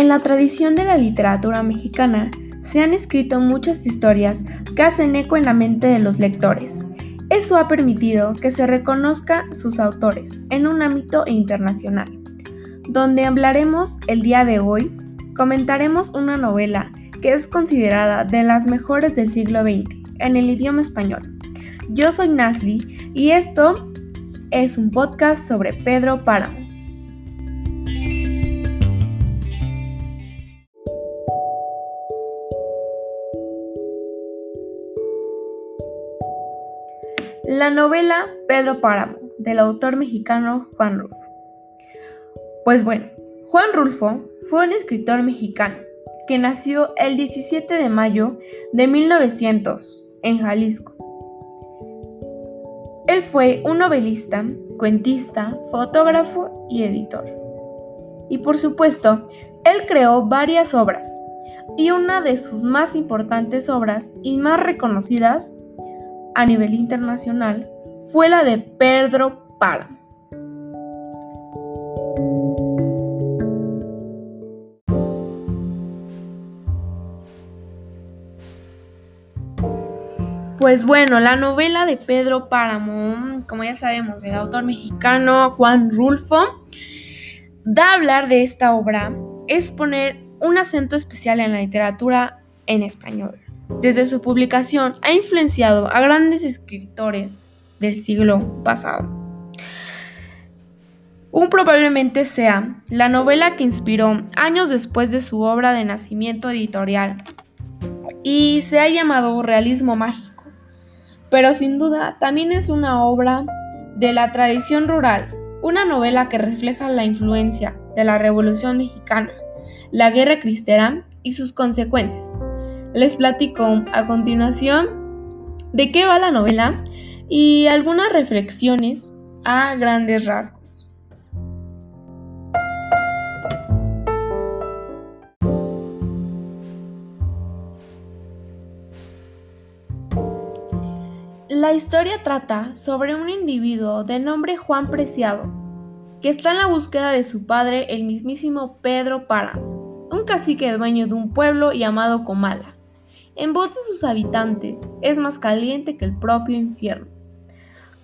En la tradición de la literatura mexicana se han escrito muchas historias que hacen eco en la mente de los lectores. Eso ha permitido que se reconozca sus autores en un ámbito internacional. Donde hablaremos el día de hoy, comentaremos una novela que es considerada de las mejores del siglo XX en el idioma español. Yo soy Nasli y esto es un podcast sobre Pedro Páramo. La novela Pedro Páramo, del autor mexicano Juan Rulfo. Pues bueno, Juan Rulfo fue un escritor mexicano que nació el 17 de mayo de 1900 en Jalisco. Él fue un novelista, cuentista, fotógrafo y editor. Y por supuesto, él creó varias obras, y una de sus más importantes obras y más reconocidas a nivel internacional fue la de Pedro Páramo. Pues bueno, la novela de Pedro Páramo, como ya sabemos, del autor mexicano Juan Rulfo, da a hablar de esta obra es poner un acento especial en la literatura en español. Desde su publicación ha influenciado a grandes escritores del siglo pasado. Un probablemente sea la novela que inspiró años después de su obra de nacimiento editorial y se ha llamado realismo mágico, pero sin duda también es una obra de la tradición rural, una novela que refleja la influencia de la Revolución Mexicana, la Guerra Cristera y sus consecuencias. Les platico a continuación de qué va la novela y algunas reflexiones a grandes rasgos. La historia trata sobre un individuo de nombre Juan Preciado, que está en la búsqueda de su padre, el mismísimo Pedro Para, un cacique dueño de un pueblo llamado Comala en voz de sus habitantes, es más caliente que el propio infierno.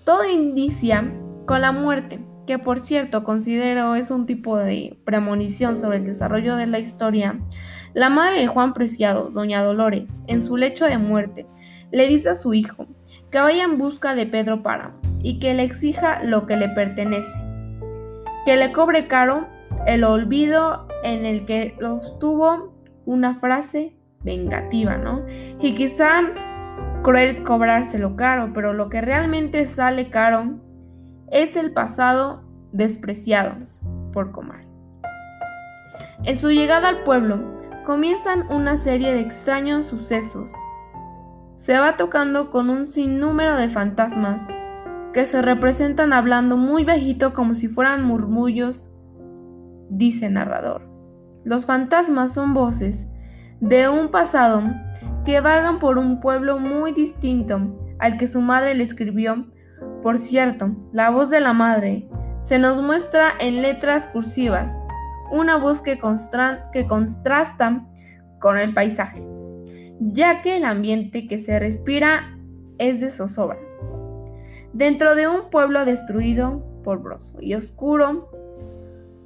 Todo indicia con la muerte, que por cierto considero es un tipo de premonición sobre el desarrollo de la historia, la madre de Juan Preciado, doña Dolores, en su lecho de muerte, le dice a su hijo que vaya en busca de Pedro Páramo y que le exija lo que le pertenece, que le cobre caro el olvido en el que tuvo una frase vengativa, ¿no? Y quizá cruel cobrárselo caro, pero lo que realmente sale caro es el pasado despreciado por Comal. En su llegada al pueblo, comienzan una serie de extraños sucesos. Se va tocando con un sinnúmero de fantasmas que se representan hablando muy bajito como si fueran murmullos, dice narrador. Los fantasmas son voces de un pasado que vagan por un pueblo muy distinto al que su madre le escribió. Por cierto, la voz de la madre se nos muestra en letras cursivas, una voz que, contrasta con el paisaje, ya que el ambiente que se respira es de zozobra. Dentro de un pueblo destruido, polvoso y oscuro,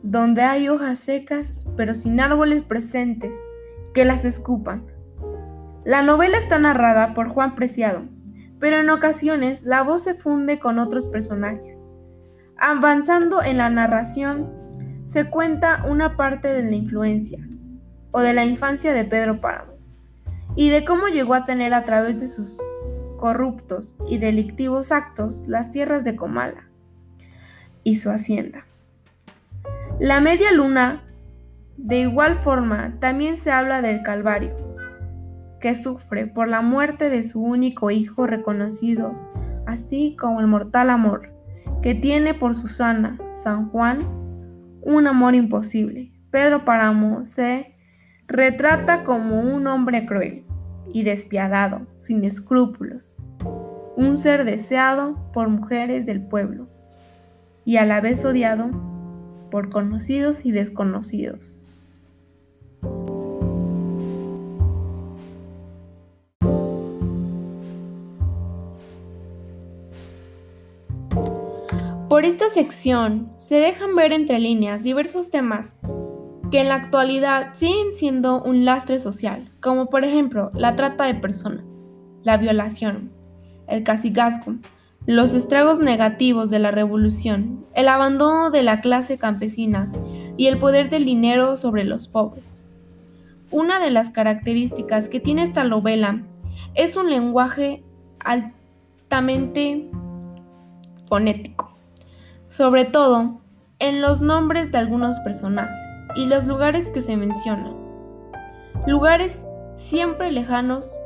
donde hay hojas secas pero sin árboles presentes, que las escupan. La novela está narrada por Juan Preciado, pero en ocasiones la voz se funde con otros personajes. Avanzando en la narración, se cuenta una parte de la influencia o de la infancia de Pedro Páramo y de cómo llegó a tener a través de sus corruptos y delictivos actos las tierras de Comala y su hacienda. La media luna de igual forma, también se habla del Calvario, que sufre por la muerte de su único hijo reconocido, así como el mortal amor que tiene por Susana, San Juan, un amor imposible. Pedro Páramo se retrata como un hombre cruel y despiadado, sin escrúpulos, un ser deseado por mujeres del pueblo y a la vez odiado por conocidos y desconocidos. Por esta sección se dejan ver entre líneas diversos temas que en la actualidad siguen siendo un lastre social, como por ejemplo la trata de personas, la violación, el cacicazgo, los estragos negativos de la revolución, el abandono de la clase campesina y el poder del dinero sobre los pobres. Una de las características que tiene esta novela es un lenguaje altamente fonético, sobre todo en los nombres de algunos personajes y los lugares que se mencionan. Lugares siempre lejanos.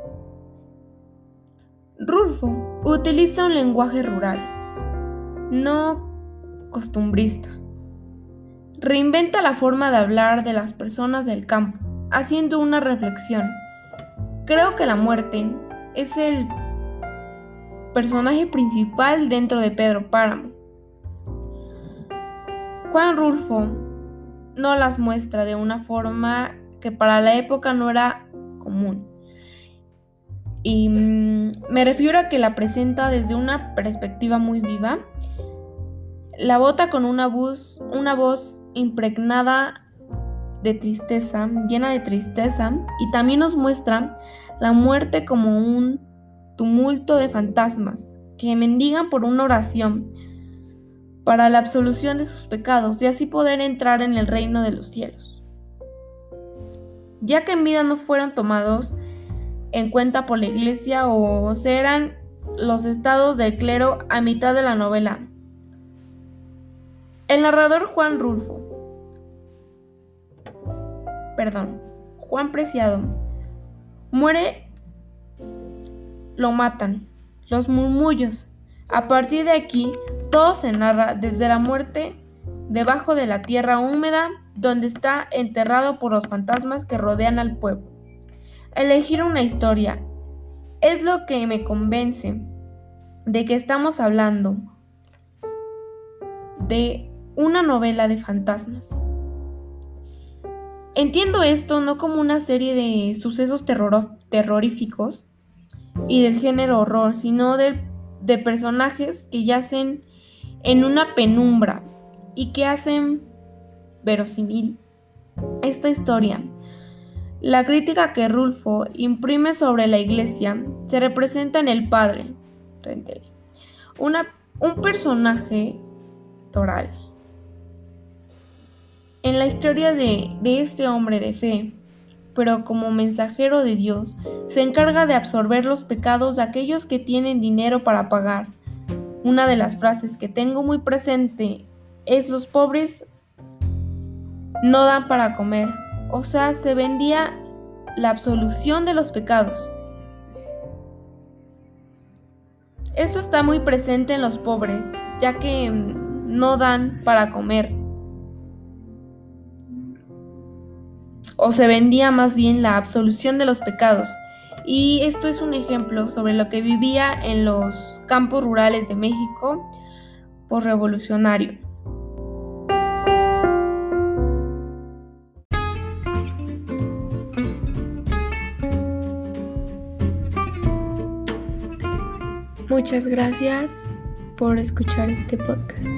Rulfo utiliza un lenguaje rural, no costumbrista. Reinventa la forma de hablar de las personas del campo, haciendo una reflexión. Creo que la muerte es el personaje principal dentro de Pedro Páramo. Juan Rulfo no las muestra de una forma que para la época no era común. Y mm, me refiero a que la presenta desde una perspectiva muy viva. La bota con una voz, una voz impregnada de tristeza, llena de tristeza, y también nos muestra la muerte como un tumulto de fantasmas que mendigan por una oración para la absolución de sus pecados y así poder entrar en el reino de los cielos. Ya que en vida no fueron tomados en cuenta por la iglesia o serán los estados del clero a mitad de la novela. El narrador Juan Rulfo, perdón, Juan Preciado, muere, lo matan, los murmullos. A partir de aquí, todo se narra desde la muerte debajo de la tierra húmeda donde está enterrado por los fantasmas que rodean al pueblo. Elegir una historia es lo que me convence de que estamos hablando de una novela de fantasmas. Entiendo esto no como una serie de sucesos terroríficos y del género horror, sino de, de personajes que yacen en una penumbra y que hacen verosímil esta historia. La crítica que Rulfo imprime sobre la iglesia se representa en el padre, una, un personaje toral. En la historia de, de este hombre de fe, pero como mensajero de Dios, se encarga de absorber los pecados de aquellos que tienen dinero para pagar una de las frases que tengo muy presente es los pobres no dan para comer. O sea, se vendía la absolución de los pecados. Esto está muy presente en los pobres, ya que mm, no dan para comer. O se vendía más bien la absolución de los pecados. Y esto es un ejemplo sobre lo que vivía en los campos rurales de México por revolucionario. Muchas gracias por escuchar este podcast.